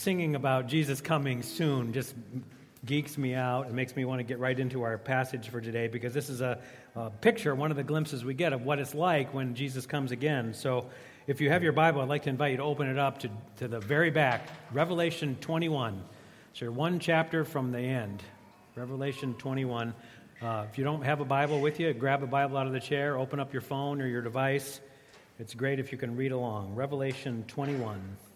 singing about Jesus coming soon just geeks me out and makes me want to get right into our passage for today because this is a, a, picture, one of the glimpses we get of what it's like when Jesus comes again. So if you have your Bible, I'd like to invite you to open it up to, to the very back, Revelation 21. So one chapter from the end, Revelation 21. Uh, if you don't have a Bible with you, grab a Bible out of the chair, open up your phone or your device. It's great if you can read along. Revelation 21.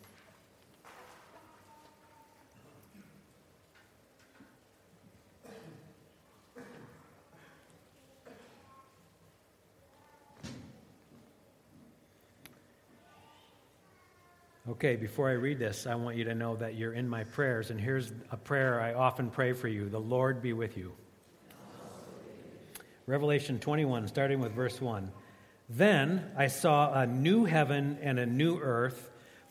Okay, before I read this, I want you to know that you're in my prayers, and here's a prayer I often pray for you The Lord be with you. Revelation 21, starting with verse 1. Then I saw a new heaven and a new earth,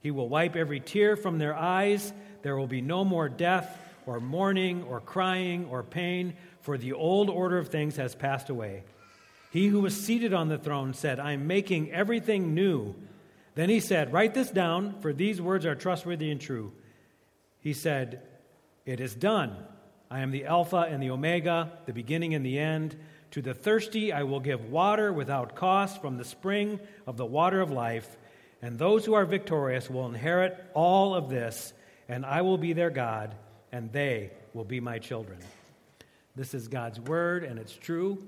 He will wipe every tear from their eyes. There will be no more death, or mourning, or crying, or pain, for the old order of things has passed away. He who was seated on the throne said, I am making everything new. Then he said, Write this down, for these words are trustworthy and true. He said, It is done. I am the Alpha and the Omega, the beginning and the end. To the thirsty I will give water without cost from the spring of the water of life. And those who are victorious will inherit all of this, and I will be their God, and they will be my children. This is God's word, and it's true,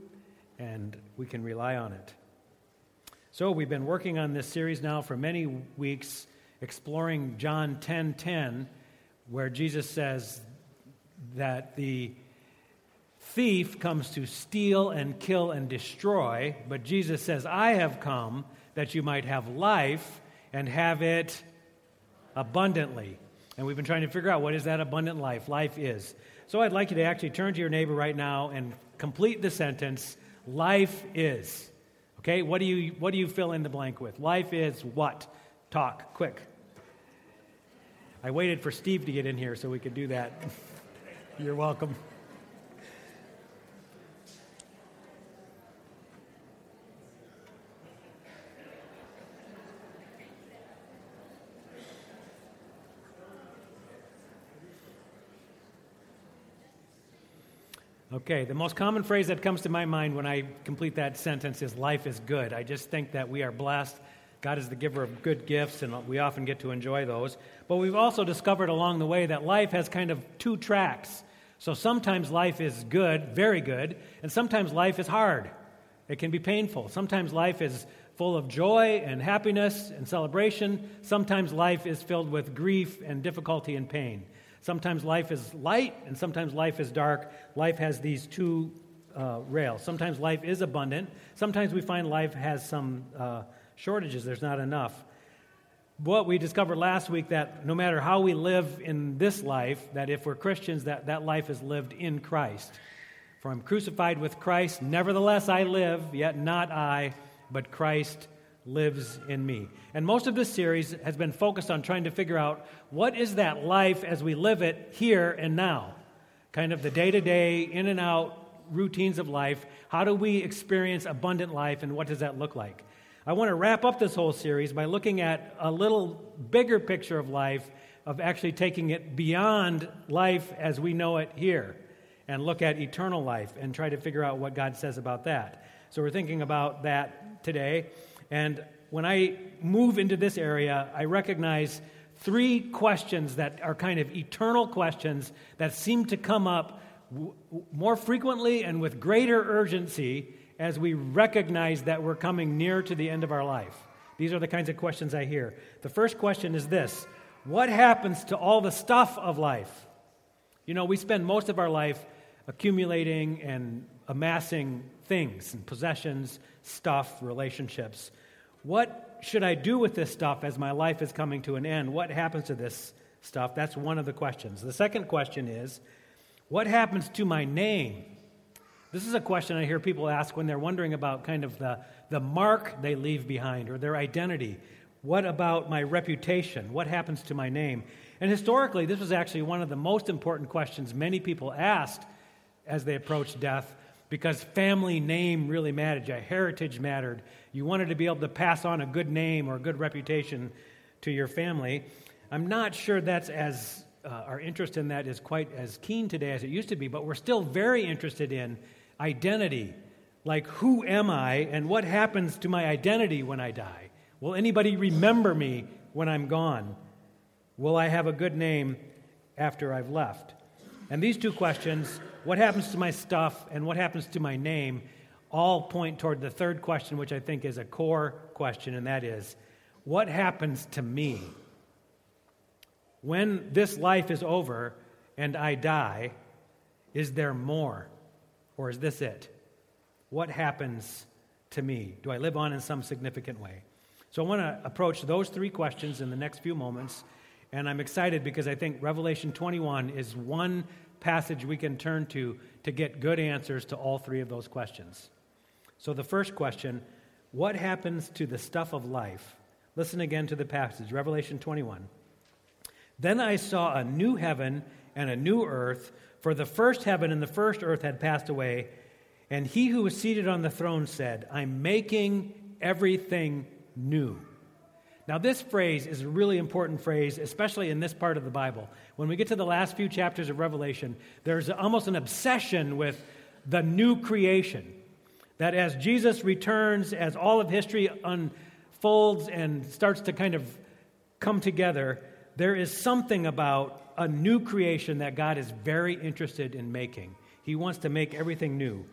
and we can rely on it. So we've been working on this series now for many weeks, exploring John 10:10, 10, 10, where Jesus says that the thief comes to steal and kill and destroy, but Jesus says, "I have come that you might have life and have it abundantly." And we've been trying to figure out what is that abundant life? Life is. So I'd like you to actually turn to your neighbor right now and complete the sentence, life is. Okay, what do you what do you fill in the blank with? Life is what? Talk, quick. I waited for Steve to get in here so we could do that. You're welcome. Okay, the most common phrase that comes to my mind when I complete that sentence is life is good. I just think that we are blessed. God is the giver of good gifts, and we often get to enjoy those. But we've also discovered along the way that life has kind of two tracks. So sometimes life is good, very good, and sometimes life is hard. It can be painful. Sometimes life is full of joy and happiness and celebration. Sometimes life is filled with grief and difficulty and pain. Sometimes life is light and sometimes life is dark. Life has these two uh, rails. Sometimes life is abundant. Sometimes we find life has some uh, shortages, there's not enough. What we discovered last week that no matter how we live in this life, that if we're Christians, that, that life is lived in Christ. For I'm crucified with Christ, nevertheless I live, yet not I, but Christ lives in me. And most of this series has been focused on trying to figure out what is that life as we live it here and now? Kind of the day to day, in and out routines of life. How do we experience abundant life and what does that look like? I want to wrap up this whole series by looking at a little bigger picture of life, of actually taking it beyond life as we know it here and look at eternal life and try to figure out what God says about that. So we're thinking about that today. And when I move into this area, I recognize three questions that are kind of eternal questions that seem to come up w- more frequently and with greater urgency as we recognize that we're coming near to the end of our life. These are the kinds of questions I hear. The first question is this What happens to all the stuff of life? You know, we spend most of our life accumulating and amassing things and possessions, stuff, relationships. What should I do with this stuff as my life is coming to an end? What happens to this stuff? That's one of the questions. The second question is What happens to my name? This is a question I hear people ask when they're wondering about kind of the, the mark they leave behind or their identity. What about my reputation? What happens to my name? And historically, this was actually one of the most important questions many people asked as they approached death because family name really mattered. Your heritage mattered. You wanted to be able to pass on a good name or a good reputation to your family. I'm not sure that's as uh, our interest in that is quite as keen today as it used to be, but we're still very interested in identity. Like, who am I and what happens to my identity when I die? Will anybody remember me when I'm gone? Will I have a good name after I've left? And these two questions, what happens to my stuff and what happens to my name, all point toward the third question, which I think is a core question, and that is, what happens to me? When this life is over and I die, is there more? Or is this it? What happens to me? Do I live on in some significant way? So I want to approach those three questions in the next few moments. And I'm excited because I think Revelation 21 is one passage we can turn to to get good answers to all three of those questions. So the first question what happens to the stuff of life? Listen again to the passage, Revelation 21. Then I saw a new heaven and a new earth, for the first heaven and the first earth had passed away, and he who was seated on the throne said, I'm making everything new. Now, this phrase is a really important phrase, especially in this part of the Bible. When we get to the last few chapters of Revelation, there's almost an obsession with the new creation. That as Jesus returns, as all of history unfolds and starts to kind of come together, there is something about a new creation that God is very interested in making. He wants to make everything new.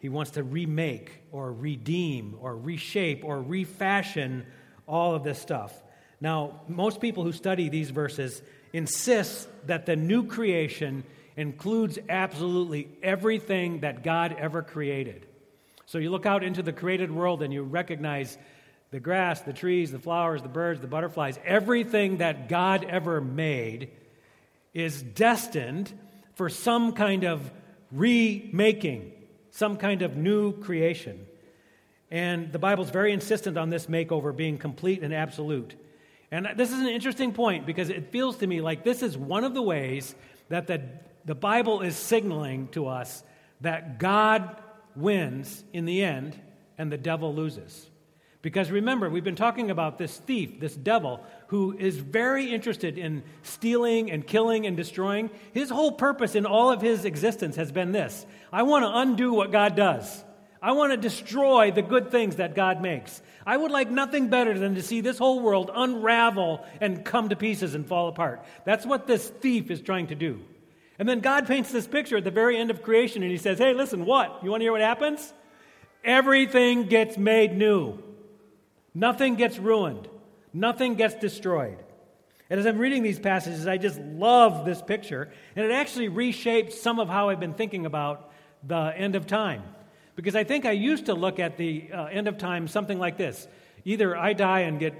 He wants to remake or redeem or reshape or refashion all of this stuff. Now, most people who study these verses insist that the new creation includes absolutely everything that God ever created. So you look out into the created world and you recognize the grass, the trees, the flowers, the birds, the butterflies, everything that God ever made is destined for some kind of remaking, some kind of new creation. And the Bible's very insistent on this makeover being complete and absolute. And this is an interesting point because it feels to me like this is one of the ways that the, the Bible is signaling to us that God wins in the end and the devil loses. Because remember, we've been talking about this thief, this devil, who is very interested in stealing and killing and destroying. His whole purpose in all of his existence has been this I want to undo what God does. I want to destroy the good things that God makes. I would like nothing better than to see this whole world unravel and come to pieces and fall apart. That's what this thief is trying to do. And then God paints this picture at the very end of creation and he says, Hey, listen, what? You want to hear what happens? Everything gets made new. Nothing gets ruined, nothing gets destroyed. And as I'm reading these passages, I just love this picture. And it actually reshaped some of how I've been thinking about the end of time. Because I think I used to look at the uh, end of time something like this either I die and get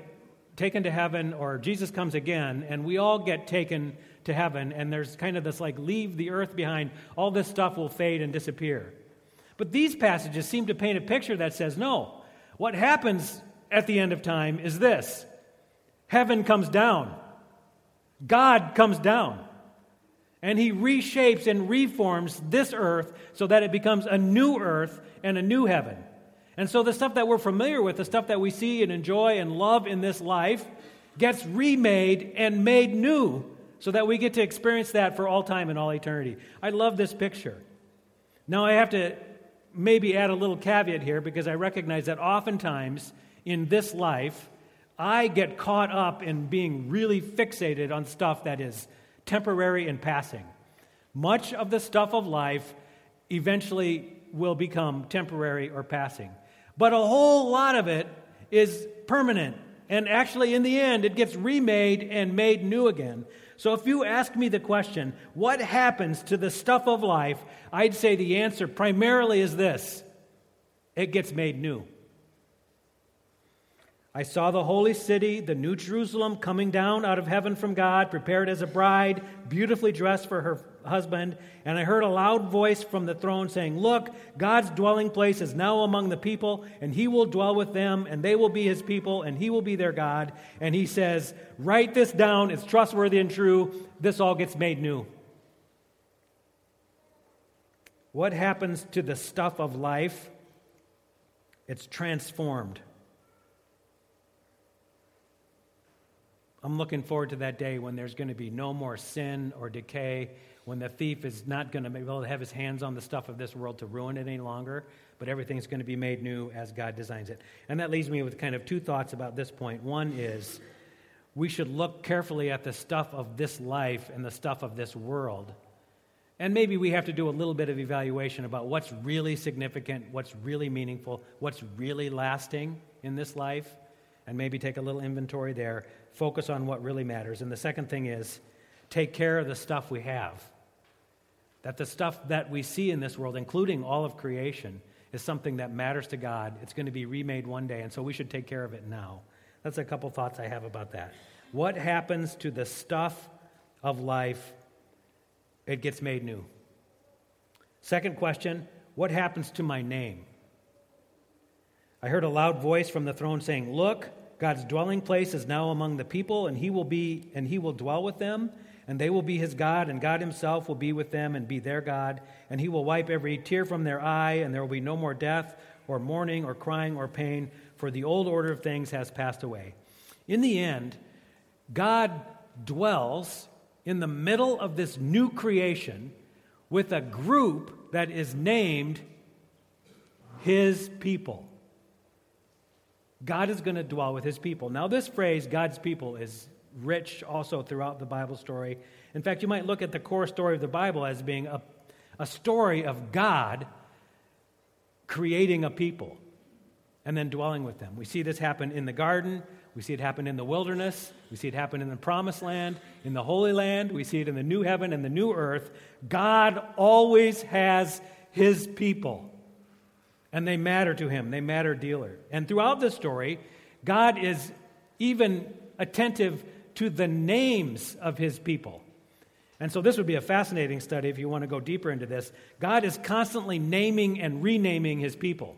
taken to heaven, or Jesus comes again, and we all get taken to heaven, and there's kind of this like, leave the earth behind, all this stuff will fade and disappear. But these passages seem to paint a picture that says, no, what happens at the end of time is this heaven comes down, God comes down. And he reshapes and reforms this earth so that it becomes a new earth and a new heaven. And so the stuff that we're familiar with, the stuff that we see and enjoy and love in this life, gets remade and made new so that we get to experience that for all time and all eternity. I love this picture. Now, I have to maybe add a little caveat here because I recognize that oftentimes in this life, I get caught up in being really fixated on stuff that is temporary and passing. Much of the stuff of life eventually will become temporary or passing. But a whole lot of it is permanent. And actually, in the end, it gets remade and made new again. So if you ask me the question, what happens to the stuff of life? I'd say the answer primarily is this it gets made new. I saw the holy city, the new Jerusalem, coming down out of heaven from God, prepared as a bride, beautifully dressed for her husband. And I heard a loud voice from the throne saying, Look, God's dwelling place is now among the people, and he will dwell with them, and they will be his people, and he will be their God. And he says, Write this down, it's trustworthy and true. This all gets made new. What happens to the stuff of life? It's transformed. I'm looking forward to that day when there's going to be no more sin or decay, when the thief is not going to be able to have his hands on the stuff of this world to ruin it any longer, but everything's going to be made new as God designs it. And that leaves me with kind of two thoughts about this point. One is we should look carefully at the stuff of this life and the stuff of this world. And maybe we have to do a little bit of evaluation about what's really significant, what's really meaningful, what's really lasting in this life, and maybe take a little inventory there focus on what really matters. And the second thing is take care of the stuff we have. That the stuff that we see in this world, including all of creation, is something that matters to God. It's going to be remade one day, and so we should take care of it now. That's a couple thoughts I have about that. What happens to the stuff of life? It gets made new. Second question What happens to my name? I heard a loud voice from the throne saying, Look, God's dwelling place is now among the people, and he will be and he will dwell with them, and they will be his God, and God himself will be with them and be their God, and he will wipe every tear from their eye, and there will be no more death or mourning or crying or pain, for the old order of things has passed away. In the end, God dwells in the middle of this new creation with a group that is named his people. God is going to dwell with his people. Now, this phrase, God's people, is rich also throughout the Bible story. In fact, you might look at the core story of the Bible as being a, a story of God creating a people and then dwelling with them. We see this happen in the garden. We see it happen in the wilderness. We see it happen in the promised land, in the holy land. We see it in the new heaven and the new earth. God always has his people and they matter to him. They matter dealer. And throughout the story, God is even attentive to the names of his people. And so this would be a fascinating study if you want to go deeper into this. God is constantly naming and renaming his people.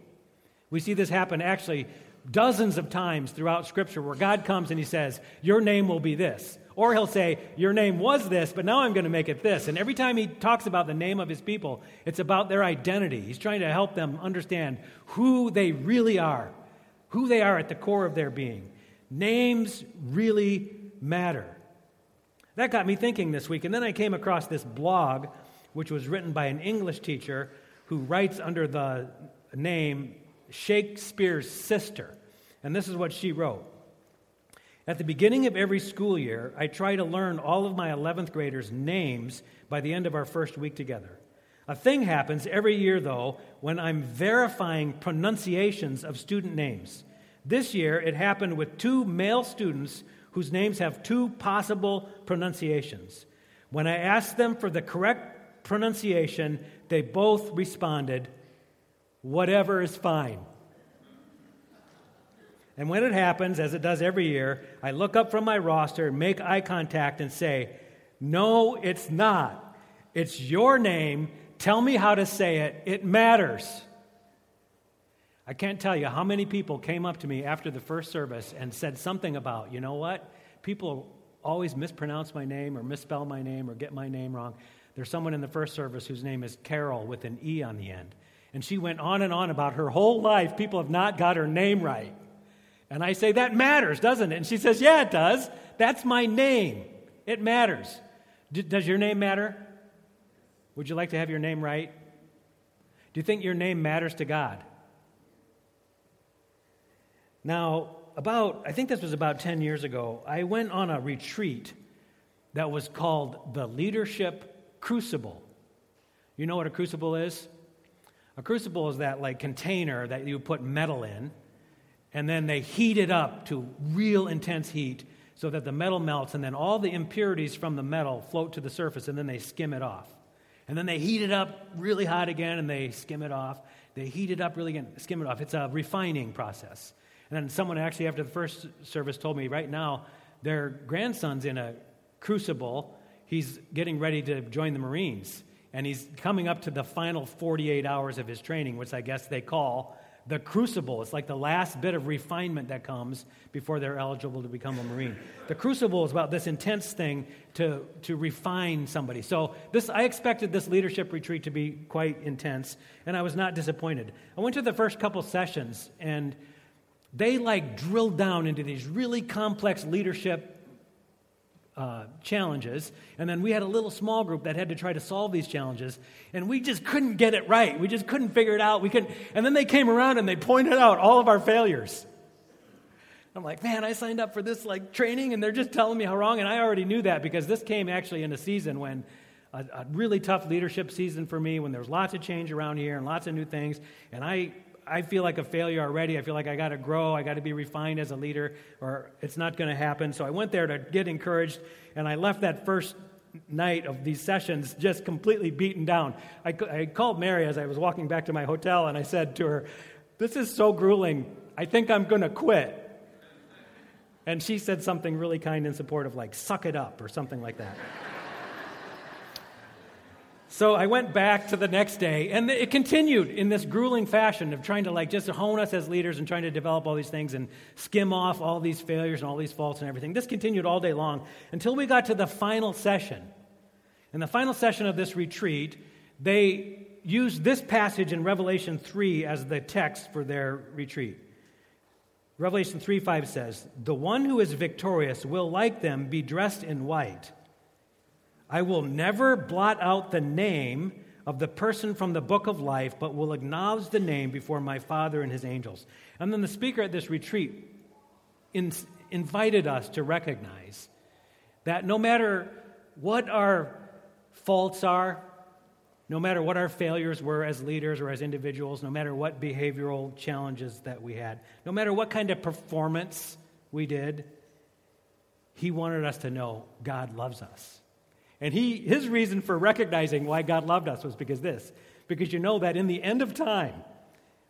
We see this happen actually dozens of times throughout Scripture where God comes and he says, Your name will be this. Or he'll say, Your name was this, but now I'm going to make it this. And every time he talks about the name of his people, it's about their identity. He's trying to help them understand who they really are, who they are at the core of their being. Names really matter. That got me thinking this week. And then I came across this blog, which was written by an English teacher who writes under the name Shakespeare's Sister. And this is what she wrote. At the beginning of every school year, I try to learn all of my 11th graders' names by the end of our first week together. A thing happens every year, though, when I'm verifying pronunciations of student names. This year, it happened with two male students whose names have two possible pronunciations. When I asked them for the correct pronunciation, they both responded, Whatever is fine. And when it happens, as it does every year, I look up from my roster, make eye contact, and say, No, it's not. It's your name. Tell me how to say it. It matters. I can't tell you how many people came up to me after the first service and said something about, you know what? People always mispronounce my name or misspell my name or get my name wrong. There's someone in the first service whose name is Carol with an E on the end. And she went on and on about her whole life. People have not got her name right. And I say, That matters, doesn't it? And she says, Yeah, it does. That's my name. It matters. D- does your name matter? Would you like to have your name right? Do you think your name matters to God? Now, about, I think this was about 10 years ago, I went on a retreat that was called the Leadership Crucible. You know what a crucible is? A crucible is that like container that you put metal in and then they heat it up to real intense heat so that the metal melts, and then all the impurities from the metal float to the surface, and then they skim it off. And then they heat it up really hot again, and they skim it off. They heat it up really again, skim it off. It's a refining process. And then someone actually, after the first service, told me right now their grandson's in a crucible. He's getting ready to join the Marines. And he's coming up to the final 48 hours of his training, which I guess they call the crucible. It's like the last bit of refinement that comes before they're eligible to become a Marine. The crucible is about this intense thing to, to refine somebody. So this, I expected this leadership retreat to be quite intense, and I was not disappointed. I went to the first couple sessions, and they like drilled down into these really complex leadership uh, challenges. And then we had a little small group that had to try to solve these challenges. And we just couldn't get it right. We just couldn't figure it out. We couldn't. And then they came around and they pointed out all of our failures. I'm like, man, I signed up for this like training and they're just telling me how wrong. And I already knew that because this came actually in a season when a, a really tough leadership season for me when there was lots of change around here and lots of new things. And I I feel like a failure already. I feel like I got to grow. I got to be refined as a leader, or it's not going to happen. So I went there to get encouraged, and I left that first night of these sessions just completely beaten down. I, I called Mary as I was walking back to my hotel, and I said to her, This is so grueling. I think I'm going to quit. And she said something really kind and supportive, like, Suck it up, or something like that. So I went back to the next day, and it continued in this grueling fashion of trying to like just hone us as leaders and trying to develop all these things and skim off all these failures and all these faults and everything. This continued all day long until we got to the final session. In the final session of this retreat, they used this passage in Revelation 3 as the text for their retreat. Revelation 3 5 says, The one who is victorious will, like them, be dressed in white I will never blot out the name of the person from the book of life, but will acknowledge the name before my Father and his angels. And then the speaker at this retreat in, invited us to recognize that no matter what our faults are, no matter what our failures were as leaders or as individuals, no matter what behavioral challenges that we had, no matter what kind of performance we did, he wanted us to know God loves us. And he, his reason for recognizing why God loved us was because this because you know that in the end of time,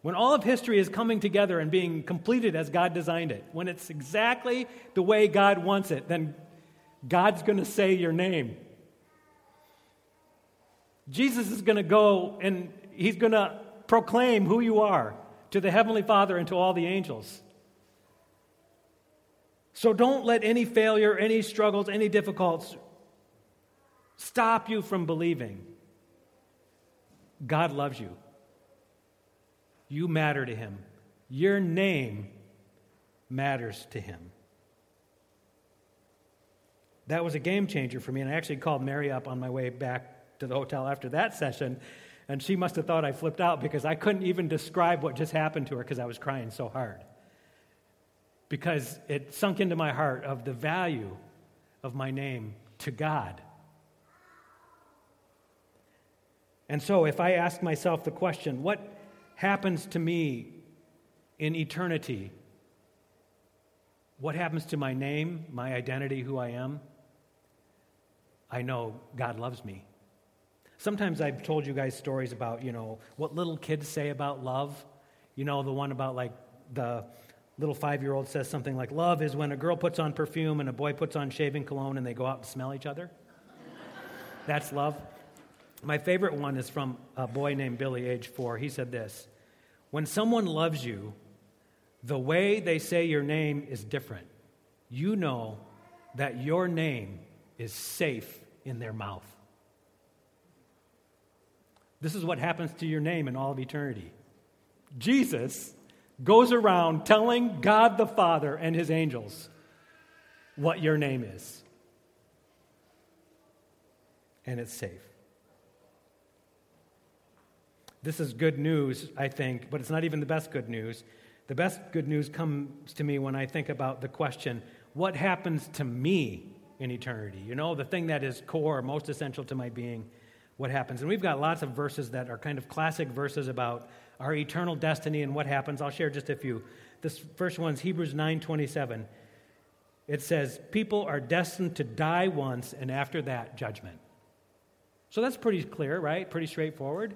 when all of history is coming together and being completed as God designed it, when it's exactly the way God wants it, then God's going to say your name. Jesus is going to go and he's going to proclaim who you are to the Heavenly Father and to all the angels. So don't let any failure, any struggles, any difficulties stop you from believing God loves you. You matter to Him. Your name matters to Him. That was a game changer for me, and I actually called Mary up on my way back to the hotel after that session, and she must have thought I flipped out because I couldn't even describe what just happened to her because I was crying so hard. Because it sunk into my heart of the value of my name to God. And so, if I ask myself the question, what happens to me in eternity? What happens to my name, my identity, who I am? I know God loves me. Sometimes I've told you guys stories about, you know, what little kids say about love. You know, the one about like the little five year old says something like, Love is when a girl puts on perfume and a boy puts on shaving cologne and they go out and smell each other. That's love. My favorite one is from a boy named Billy, age four. He said this When someone loves you, the way they say your name is different. You know that your name is safe in their mouth. This is what happens to your name in all of eternity. Jesus goes around telling God the Father and his angels what your name is. And it's safe. This is good news, I think, but it's not even the best good news. The best good news comes to me when I think about the question what happens to me in eternity? You know, the thing that is core, most essential to my being, what happens? And we've got lots of verses that are kind of classic verses about our eternal destiny and what happens. I'll share just a few. This first one's Hebrews 9:27. It says, "People are destined to die once and after that judgment." So that's pretty clear, right? Pretty straightforward.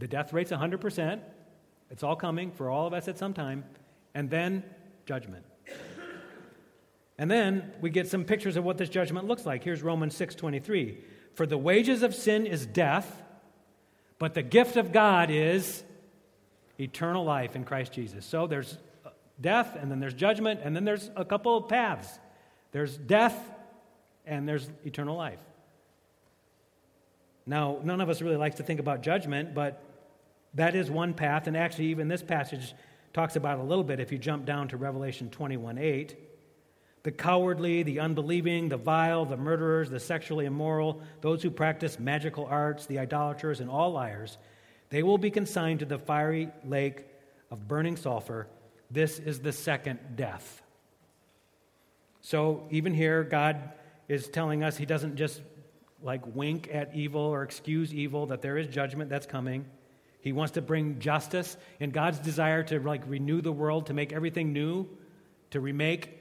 The death rate's 100%. It's all coming for all of us at some time. And then judgment. And then we get some pictures of what this judgment looks like. Here's Romans 6:23. For the wages of sin is death, but the gift of God is eternal life in Christ Jesus. So there's uh, death, and then there's judgment, and then there's a couple of paths. There's death, and there's eternal life. Now, none of us really likes to think about judgment, but that is one path, and actually, even this passage talks about a little bit if you jump down to Revelation 21 8 the cowardly, the unbelieving, the vile, the murderers, the sexually immoral, those who practice magical arts, the idolaters, and all liars, they will be consigned to the fiery lake of burning sulfur. This is the second death. So, even here, God is telling us He doesn't just like wink at evil or excuse evil, that there is judgment that's coming. He wants to bring justice. And God's desire to like renew the world, to make everything new, to remake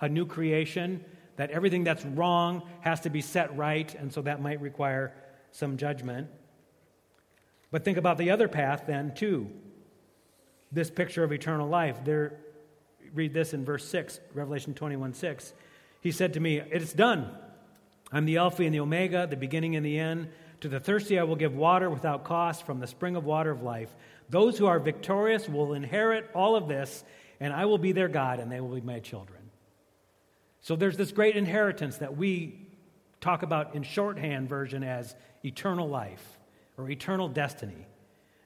a new creation, that everything that's wrong has to be set right, and so that might require some judgment. But think about the other path then, too. This picture of eternal life. There, read this in verse 6, Revelation 21 6. He said to me, It is done. I'm the Alpha and the Omega, the beginning and the end. To the thirsty I will give water without cost from the spring of water of life. Those who are victorious will inherit all of this, and I will be their God, and they will be my children. So there's this great inheritance that we talk about in shorthand version as eternal life or eternal destiny.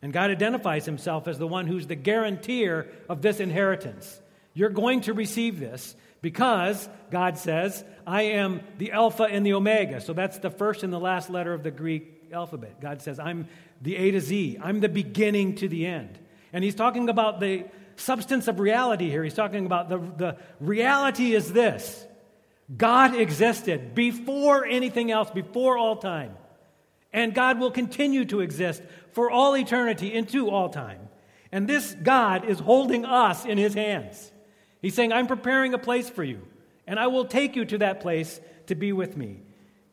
And God identifies himself as the one who's the guarantor of this inheritance. You're going to receive this because, God says, I am the Alpha and the Omega. So that's the first and the last letter of the Greek alphabet. God says, I'm the A to Z, I'm the beginning to the end. And he's talking about the substance of reality here. He's talking about the, the reality is this God existed before anything else, before all time. And God will continue to exist for all eternity into all time. And this God is holding us in his hands. He's saying, I'm preparing a place for you, and I will take you to that place to be with me.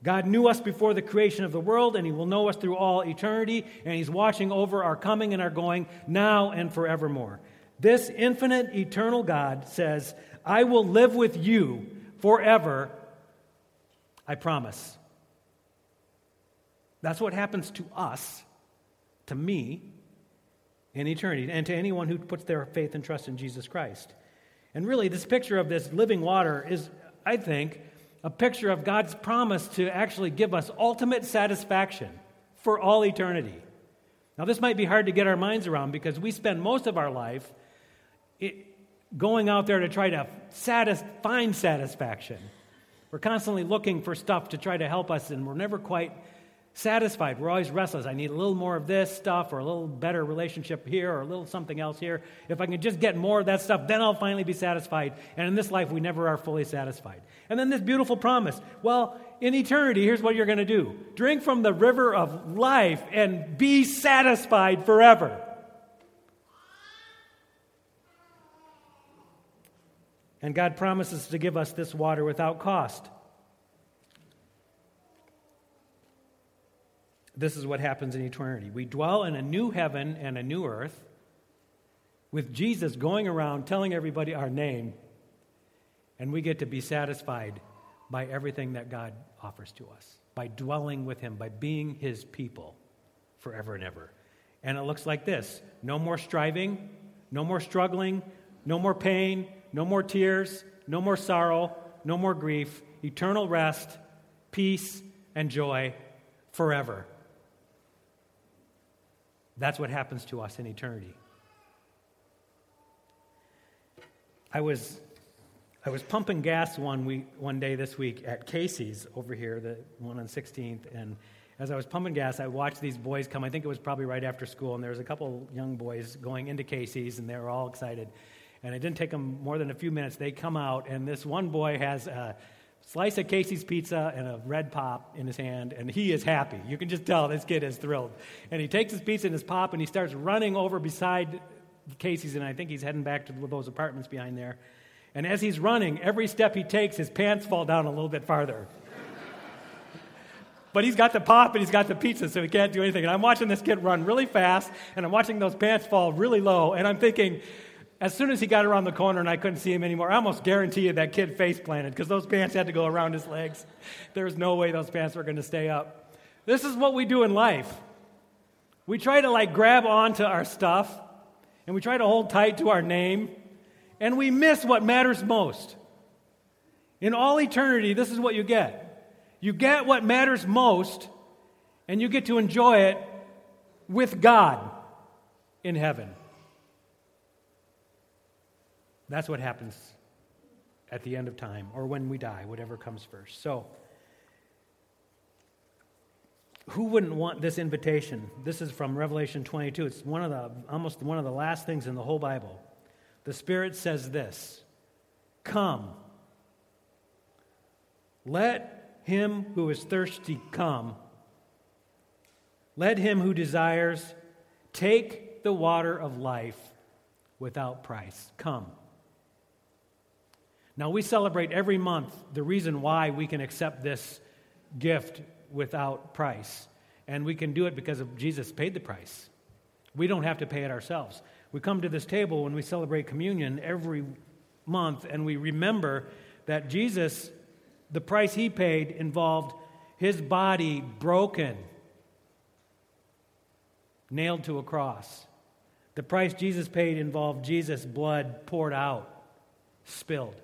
God knew us before the creation of the world, and he will know us through all eternity, and he's watching over our coming and our going now and forevermore. This infinite, eternal God says, I will live with you forever, I promise. That's what happens to us, to me, in eternity, and to anyone who puts their faith and trust in Jesus Christ. And really, this picture of this living water is, I think, a picture of God's promise to actually give us ultimate satisfaction for all eternity. Now, this might be hard to get our minds around because we spend most of our life going out there to try to satis- find satisfaction. We're constantly looking for stuff to try to help us, and we're never quite satisfied. We're always restless. I need a little more of this stuff, or a little better relationship here, or a little something else here. If I can just get more of that stuff, then I'll finally be satisfied. And in this life, we never are fully satisfied. And then this beautiful promise well, in eternity, here's what you're going to do drink from the river of life and be satisfied forever. And God promises to give us this water without cost. This is what happens in eternity. We dwell in a new heaven and a new earth with Jesus going around telling everybody our name, and we get to be satisfied by everything that God offers to us, by dwelling with Him, by being His people forever and ever. And it looks like this no more striving, no more struggling, no more pain, no more tears, no more sorrow, no more grief, eternal rest, peace, and joy forever. That's what happens to us in eternity. I was, I was pumping gas one, week, one day this week at Casey's over here, the one on 16th, and as I was pumping gas, I watched these boys come. I think it was probably right after school, and there was a couple young boys going into Casey's, and they were all excited. And it didn't take them more than a few minutes. They come out, and this one boy has a slice of Casey's pizza and a red pop in his hand, and he is happy. You can just tell this kid is thrilled. And he takes his pizza and his pop, and he starts running over beside Casey's, and I think he's heading back to those apartments behind there. And as he's running, every step he takes, his pants fall down a little bit farther. but he's got the pop and he's got the pizza, so he can't do anything. And I'm watching this kid run really fast, and I'm watching those pants fall really low, and I'm thinking, as soon as he got around the corner and I couldn't see him anymore, I almost guarantee you that kid face planted because those pants had to go around his legs. There was no way those pants were going to stay up. This is what we do in life. We try to like grab onto our stuff and we try to hold tight to our name and we miss what matters most. In all eternity, this is what you get you get what matters most, and you get to enjoy it with God in heaven. That's what happens at the end of time or when we die, whatever comes first. So, who wouldn't want this invitation? This is from Revelation 22. It's one of the almost one of the last things in the whole Bible. The Spirit says this: "Come. Let him who is thirsty come. Let him who desires take the water of life without price. Come." Now, we celebrate every month the reason why we can accept this gift without price. And we can do it because of Jesus paid the price. We don't have to pay it ourselves. We come to this table when we celebrate communion every month and we remember that Jesus, the price he paid involved his body broken, nailed to a cross. The price Jesus paid involved Jesus' blood poured out, spilled.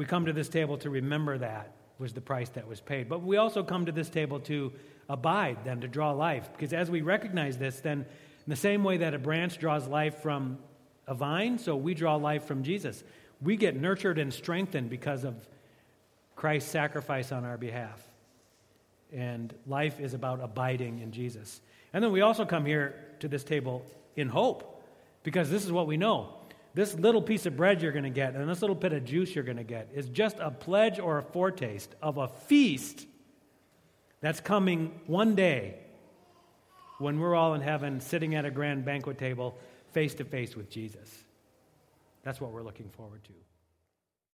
We come to this table to remember that was the price that was paid. But we also come to this table to abide, then, to draw life. Because as we recognize this, then, in the same way that a branch draws life from a vine, so we draw life from Jesus. We get nurtured and strengthened because of Christ's sacrifice on our behalf. And life is about abiding in Jesus. And then we also come here to this table in hope, because this is what we know this little piece of bread you're going to get and this little bit of juice you're going to get is just a pledge or a foretaste of a feast that's coming one day when we're all in heaven sitting at a grand banquet table face to face with Jesus. That's what we're looking forward to.